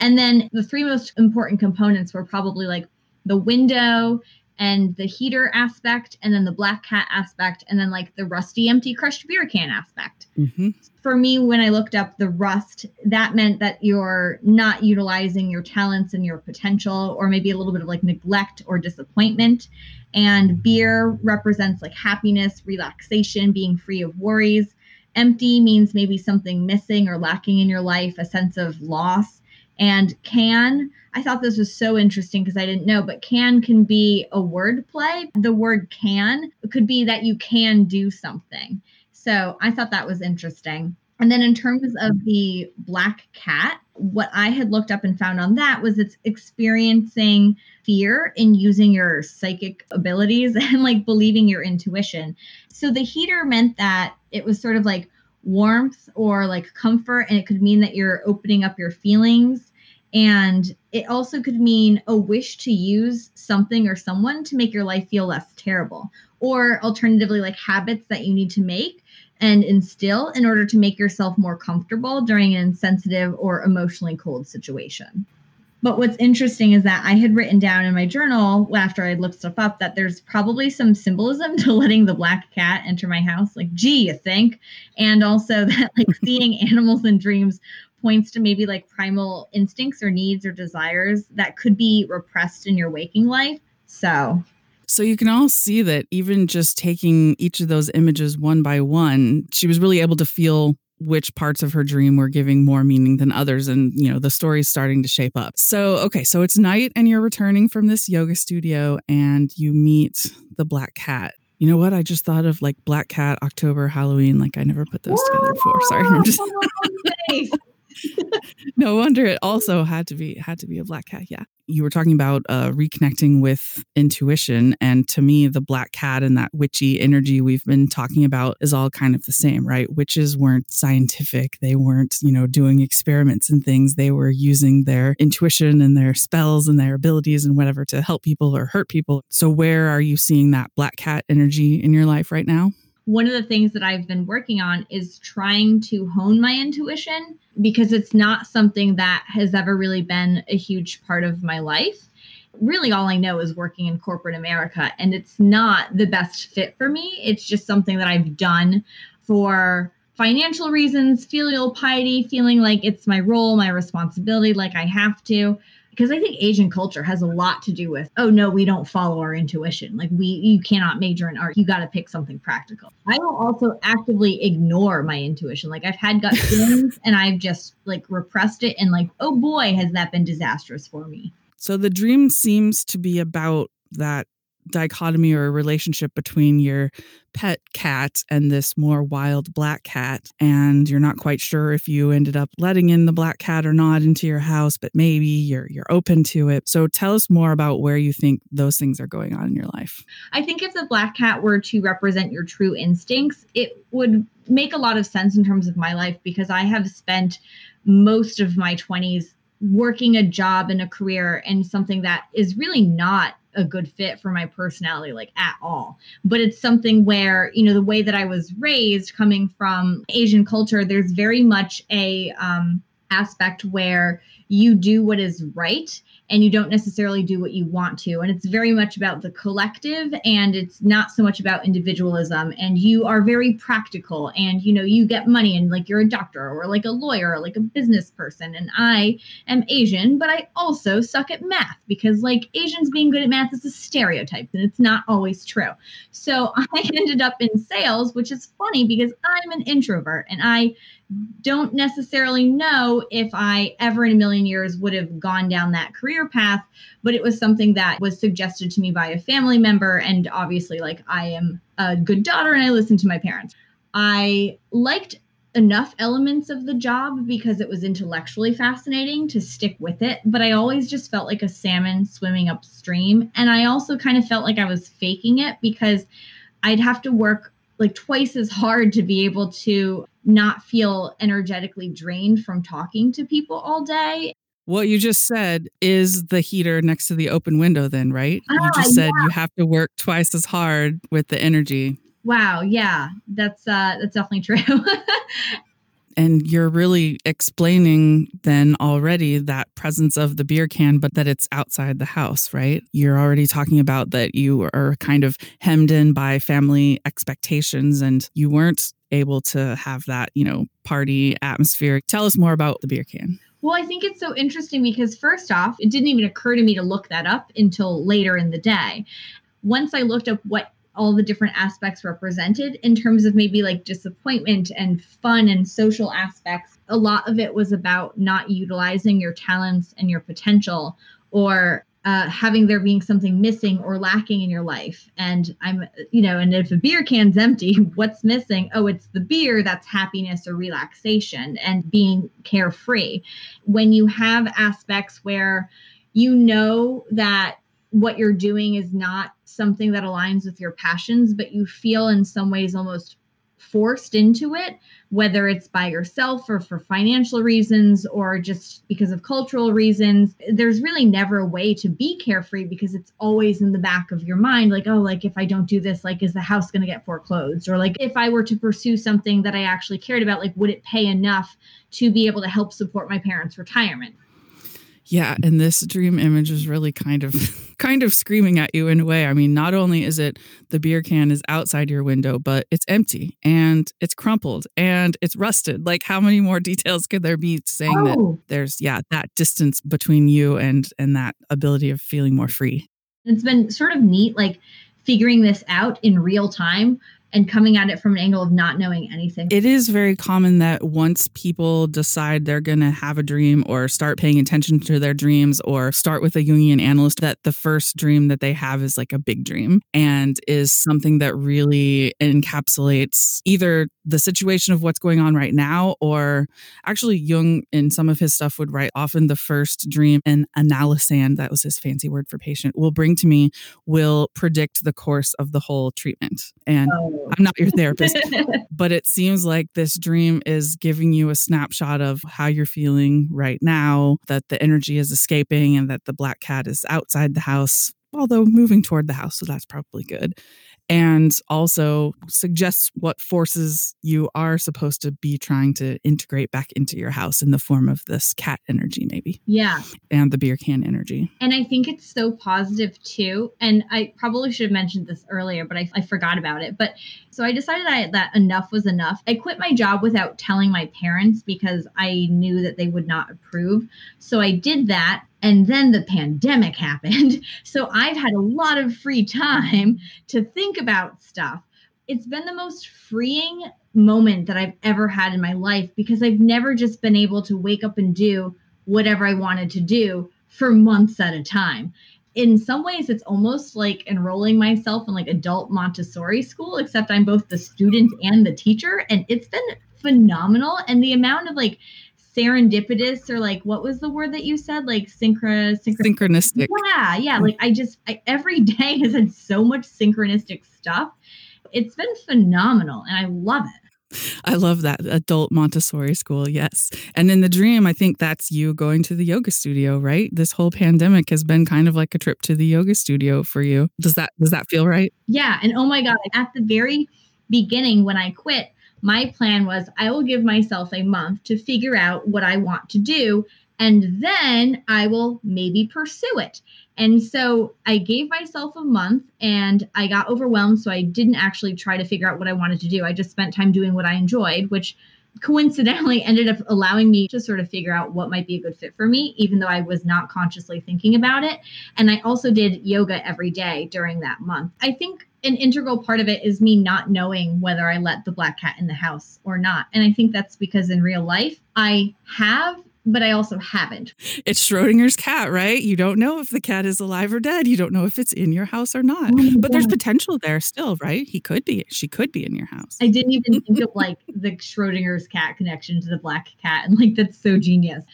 And then the three most important components were probably like the window and the heater aspect, and then the black cat aspect, and then like the rusty, empty, crushed beer can aspect. Mm-hmm. For me, when I looked up the rust, that meant that you're not utilizing your talents and your potential, or maybe a little bit of like neglect or disappointment. And beer represents like happiness, relaxation, being free of worries. Empty means maybe something missing or lacking in your life, a sense of loss. And can, I thought this was so interesting because I didn't know, but can can be a word play. The word can could be that you can do something. So I thought that was interesting. And then in terms of the black cat, what I had looked up and found on that was it's experiencing fear in using your psychic abilities <laughs> and like believing your intuition. So the heater meant that it was sort of like warmth or like comfort and it could mean that you're opening up your feelings and it also could mean a wish to use something or someone to make your life feel less terrible or alternatively like habits that you need to make and instill in order to make yourself more comfortable during an insensitive or emotionally cold situation But what's interesting is that I had written down in my journal after I'd looked stuff up that there's probably some symbolism <laughs> to letting the black cat enter my house. Like, gee, you think? And also <laughs> that like seeing <laughs> animals in dreams points to maybe like primal instincts or needs or desires that could be repressed in your waking life. So so you can all see that even just taking each of those images one by one, she was really able to feel which parts of her dream were giving more meaning than others and you know the story's starting to shape up. So okay so it's night and you're returning from this yoga studio and you meet the black cat. You know what? I just thought of like black cat october halloween like i never put those together before. Sorry i'm just <laughs> oh, <laughs> no wonder it also had to be had to be a black cat. Yeah. You were talking about uh, reconnecting with intuition, and to me, the black cat and that witchy energy we've been talking about is all kind of the same, right? Witches weren't scientific; they weren't, you know, doing experiments and things. They were using their intuition and their spells and their abilities and whatever to help people or hurt people. So, where are you seeing that black cat energy in your life right now? One of the things that I've been working on is trying to hone my intuition because it's not something that has ever really been a huge part of my life. Really, all I know is working in corporate America, and it's not the best fit for me. It's just something that I've done for financial reasons, filial piety, feeling like it's my role, my responsibility, like I have to because I think Asian culture has a lot to do with, oh no, we don't follow our intuition. Like we you cannot major in art. You got to pick something practical. I will also actively ignore my intuition. Like I've had gut <laughs> feelings and I've just like repressed it and like, oh boy, has that been disastrous for me. So the dream seems to be about that dichotomy or relationship between your pet cat and this more wild black cat and you're not quite sure if you ended up letting in the black cat or not into your house but maybe you're you're open to it. So tell us more about where you think those things are going on in your life. I think if the black cat were to represent your true instincts it would make a lot of sense in terms of my life because i have spent most of my 20s working a job and a career and something that is really not a good fit for my personality like at all. But it's something where you know the way that i was raised coming from asian culture there's very much a um aspect where you do what is right and you don't necessarily do what you want to. And it's very much about the collective and it's not so much about individualism. And you are very practical and you know, you get money and like you're a doctor or like a lawyer or like a business person. And I am Asian, but I also suck at math because like Asians being good at math is a stereotype and it's not always true. So <laughs> I ended up in sales, which is funny because I'm an introvert and I don't necessarily know if I ever in a million years would have gone down that career path, but it was something that was suggested to me by a family member. And obviously, like I am a good daughter and I listen to my parents. I liked enough elements of the job because it was intellectually fascinating to stick with it, but I always just felt like a salmon swimming upstream. And I also kind of felt like I was faking it because I'd have to work like twice as hard to be able to not feel energetically drained from talking to people all day. What you just said is the heater next to the open window, then, right? Ah, you just said yeah. you have to work twice as hard with the energy. Wow, yeah, that's uh, that's definitely true. <laughs> and you're really explaining then already that presence of the beer can but that it's outside the house right? You're already talking about that you are kind of hemmed in by family expectations and you weren't able to have that you know party atmosphere. Tell us more about the beer can. Well, I think it's so interesting because, first off, it didn't even occur to me to look that up until later in the day. Once I looked up what all the different aspects represented in terms of maybe like disappointment and fun and social aspects. A lot of it was about not utilizing your talents and your potential or uh, having there being something missing or lacking in your life. And I'm, you know, and if a beer can's empty, <laughs> what's missing? Oh, it's the beer that's happiness or relaxation and being carefree. When you have aspects where you know that what you're doing is not something that aligns with your passions, but you feel in some ways almost forced into it, whether it's by yourself or for financial reasons or just because of cultural reasons. There's really never a way to be carefree because it's always in the back of your mind like, oh, like if I don't do this, like, is the house going to get foreclosed? Or like, if I were to pursue something that I actually cared about, like, would it pay enough to be able to help support my parents' retirement? Yeah, and this dream image is really kind of <laughs> kind of screaming at you in a way. I mean, not only is it the beer can is outside your window, but it's empty and it's crumpled and it's rusted. Like how many more <laughs> details could there be saying oh. that there's yeah, that distance between you and and that ability of feeling more free. It's been sort of neat like figuring this out in real time and coming at it from an angle of not knowing anything. It is very common that once people decide they're going to have a dream or start paying attention to their dreams or start with a Jungian analyst, that the first dream that they have is like a big dream and is something that really encapsulates either the situation of what's going on right now or actually Jung in some of his stuff would write often the first dream and analysand, that was his fancy word for patient, will bring to me will predict the course of the whole treatment. And oh I'm not your therapist, <laughs> but it seems like this dream is giving you a snapshot of how you're feeling right now, that the energy is escaping and that the black cat is outside the house, although moving toward the house. So that's probably good and also suggests what forces you are supposed to be trying to integrate back into your house in the form of this cat energy, maybe. Yeah. And the beer can energy. And I think it's so positive too. And I probably should have mentioned this earlier, but I, I forgot about it. But so I decided I, that enough was enough. I quit my job without telling my parents because I knew that they would not approve. So I did that and then the pandemic <laughs> happened. So I've had a lot of free time to think about stuff. It's been the most freeing moment that I've ever had in my life because I've never just been able to wake up and do whatever I wanted to do for months at a time. In some ways, it's almost like enrolling myself in like adult Montessori school, except I'm both the student and the teacher. And it's been phenomenal. And the amount of like serendipitous or like what was the word that you said like synchro, synchro- synchronistic yeah yeah like i just I, every day <laughs> has had so much synchronistic stuff it's been phenomenal and i love it I love that adult Montessori school. Yes. And in the dream, I think that's you going to the yoga studio, right? This whole pandemic has been kind of like a trip to the yoga studio for you. Does that does that feel right? Yeah, and oh my god, at the very beginning when I quit, my plan was I will give myself a month to figure out what I want to do, and then I will maybe pursue it. And so I gave myself a month and I got overwhelmed. So I didn't actually try to figure out what I wanted to do. I just spent time doing what I enjoyed, which coincidentally ended up allowing me to sort of figure out what might be a good fit for me, even though I was not consciously thinking about it. And I also did yoga every day during that month. I think an integral part of it is me not knowing whether I let the black cat in the house or not. And I think that's because in real life, I have but I also haven't. It's Schrodinger's cat, right? You don't know if the cat is alive or dead. You don't know if it's in your house or not. Oh but there's potential there still, right? He could be. She could be in your house. I didn't even think of like <laughs> the Schrodinger's cat connection to the black cat. And like, that's so genius.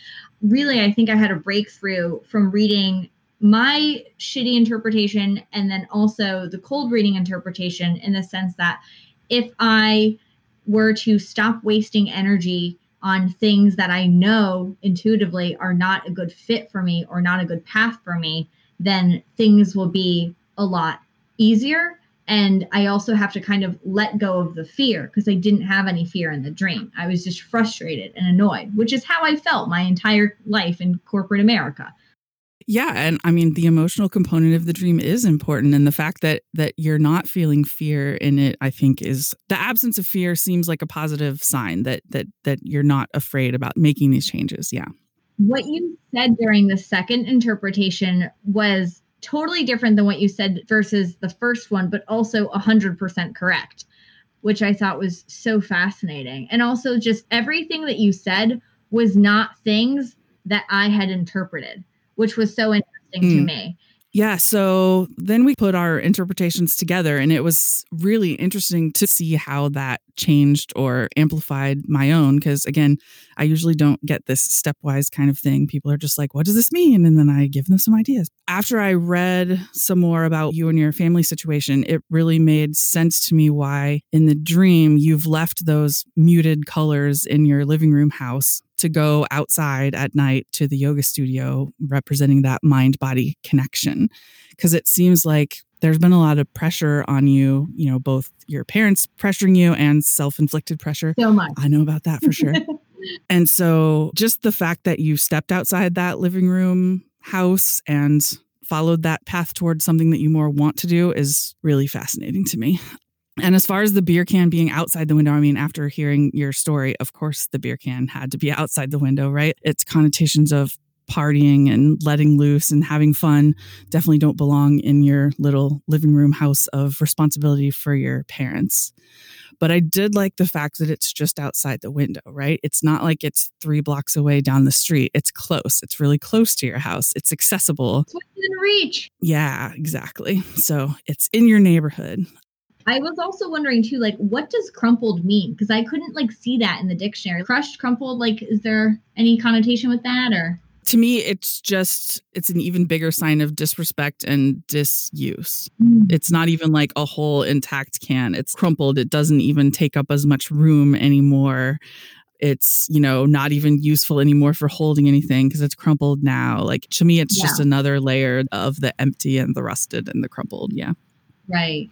Really, I think I had a breakthrough from reading my shitty interpretation and then also the cold reading interpretation in the sense that if I were to stop wasting energy on things that I know intuitively are not a good fit for me or not a good path for me, then things will be a lot easier. And I also have to kind of let go of the fear because I didn't have any fear in the dream. I was just frustrated and annoyed, which is how I felt my entire life in corporate America. Yeah, and I mean the emotional component of the dream is important and the fact that that you're not feeling fear in it I think is the absence of fear seems like a positive sign that that that you're not afraid about making these changes. Yeah. What you said during the second interpretation was totally different than what you said versus the first one, but also 100% correct, which I thought was so fascinating. And also just everything that you said was not things that I had interpreted which was so interesting mm. to me. Yeah. So then we put our interpretations together, and it was really interesting to see how that changed or amplified my own. Because again, I usually don't get this stepwise kind of thing. People are just like, what does this mean? And then I give them some ideas. After I read some more about you and your family situation, it really made sense to me why in the dream you've left those muted colors in your living room house to go outside at night to the yoga studio representing that mind body connection. Because it seems like there's been a lot of pressure on you you know both your parents pressuring you and self-inflicted pressure. So much. I know about that for sure. <laughs> And so just the fact that you stepped outside that living room house and followed that path towards something that you more want to do is really fascinating to me. And as far as the beer can being outside the window, I mean, after hearing your story, of course, the beer can had to be outside the window, right? Its connotations of partying and letting loose and having fun definitely don't belong in your little living room house of responsibility for your parents. But I did like the fact that it's just outside the window, right? It's not like it's three blocks away down the street. It's close. It's really close to your house. It's accessible. It's within reach. Yeah, exactly. So it's in your neighborhood. I was also wondering too, like, what does crumpled mean? Because I couldn't like see that in the dictionary. Crushed, crumpled, like, is there any connotation with that or? to me it's just it's an even bigger sign of disrespect and disuse Mm. it's not even like a whole intact can it's crumpled it doesn't even take up as much room anymore it's you know not even useful anymore for holding anything because it's crumpled now like to me it's just another layer of the empty and the rusted and the crumpled yeah Right.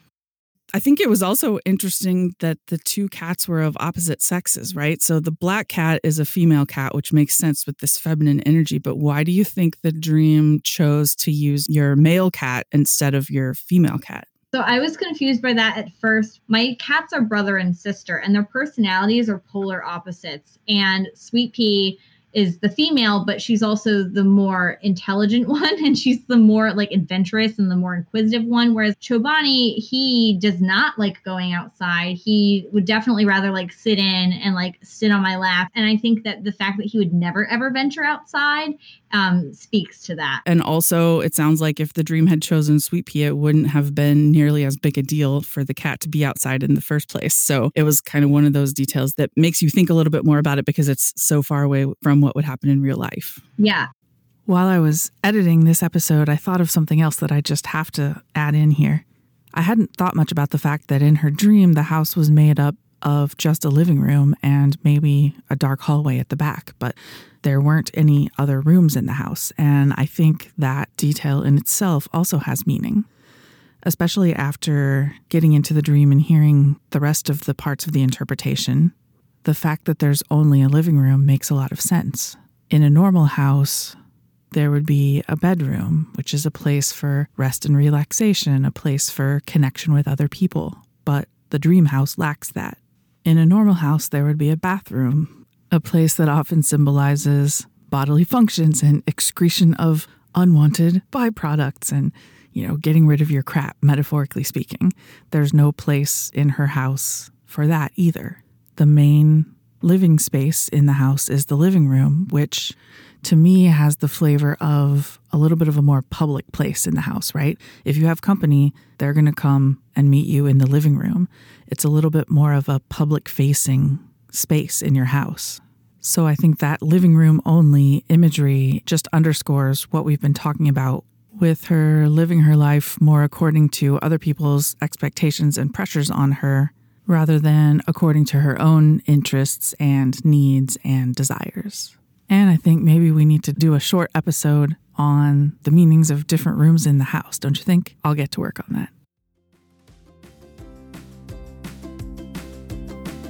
I think it was also interesting that the two cats were of opposite sexes, right? So the black cat is a female cat, which makes sense with this feminine energy. But why do you think the dream chose to use your male cat instead of your female cat? So I was confused by that at first. My cats are brother and sister, and their personalities are polar opposites. And Sweet Pea is the female, but she's also the more intelligent <laughs> one, and she's the more like adventurous and the more inquisitive one. Whereas Chobani, he does not like going outside. He would definitely rather like sit in and like sit on my lap. And I think that the fact that he would never ever venture outside um, speaks to that. And also, it sounds like if the dream had chosen Sweet Pea, it wouldn't have been nearly as big a deal for the cat to be outside in the first place. So it was kind of one of those details that makes you think a little bit more about it because it's so far away from what would happen in real life. Yeah. While I was editing this episode, I thought of something else that I just have to add in here. I hadn't thought much about the fact that in her dream, the house was made up of just a living room and maybe a dark hallway at the back, but there weren't any other rooms in the house. And I think that detail in itself also has meaning, especially after getting into the dream and hearing the rest of the parts of the interpretation. The fact that there's only a living room makes a lot of sense. In a normal house, there would be a bedroom, which is a place for rest and relaxation, a place for connection with other people. But the dream house lacks that. In a normal house, there would be a bathroom, a place that often symbolizes bodily functions and excretion of unwanted byproducts and, you know, getting rid of your crap, metaphorically speaking. There's no place in her house for that either. The main living space in the house is the living room, which to me has the flavor of a little bit of a more public place in the house, right? If you have company, they're going to come and meet you in the living room. It's a little bit more of a public facing space in your house. So I think that living room only imagery just underscores what we've been talking about with her living her life more according to other people's expectations and pressures on her rather than according to her own interests and needs and desires. And I think maybe we need to do a short episode on the meanings of different rooms in the house, don't you think? I'll get to work on that.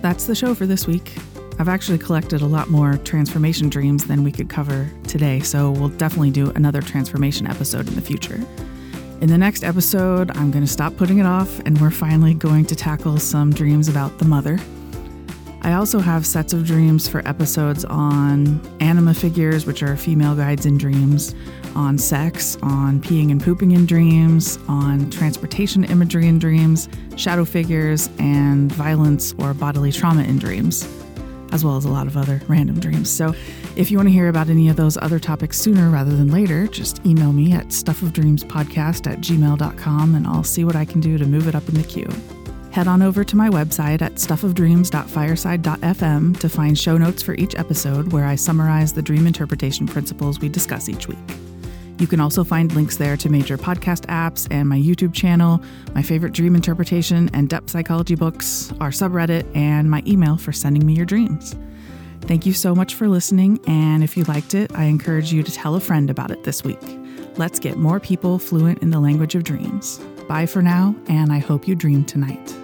That's the show for this week. I've actually collected a lot more transformation dreams than we could cover today, so we'll definitely do another transformation episode in the future. In the next episode, I'm going to stop putting it off, and we're finally going to tackle some dreams about the mother. I also have sets of dreams for episodes on anima figures, which are female guides in dreams, on sex, on peeing and pooping in dreams, on transportation imagery in dreams, shadow figures, and violence or bodily trauma in dreams, as well as a lot of other random dreams. So if you want to hear about any of those other topics sooner rather than later, just email me at stuffofdreamspodcast at gmail.com and I'll see what I can do to move it up in the queue. Head on over to my website at stuffofdreams.fireside.fm to find show notes for each episode where I summarize the dream interpretation principles we discuss each week. You can also find links there to major podcast apps and my YouTube channel, my favorite dream interpretation and depth psychology books, our subreddit, and my email for sending me your dreams. Thank you so much for listening, and if you liked it, I encourage you to tell a friend about it this week. Let's get more people fluent in the language of dreams. Bye for now, and I hope you dream tonight.